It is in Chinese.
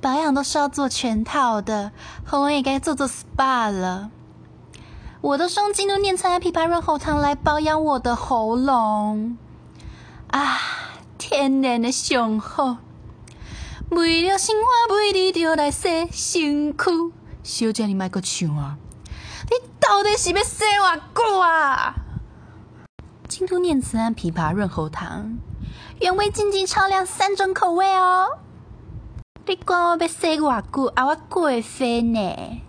保养都是要做全套的，喉咙也该做做 SPA 了。我都用京都念慈庵枇杷润喉糖来保养我的喉咙啊，天然的上好。为了生活，每日就来洗身躯。小姐，你卖个唱啊！你到底是要洗偌久啊？京都念慈庵枇杷润喉糖，原味、经济、超量三种口味哦。你管我要洗偌久，啊我过分呢？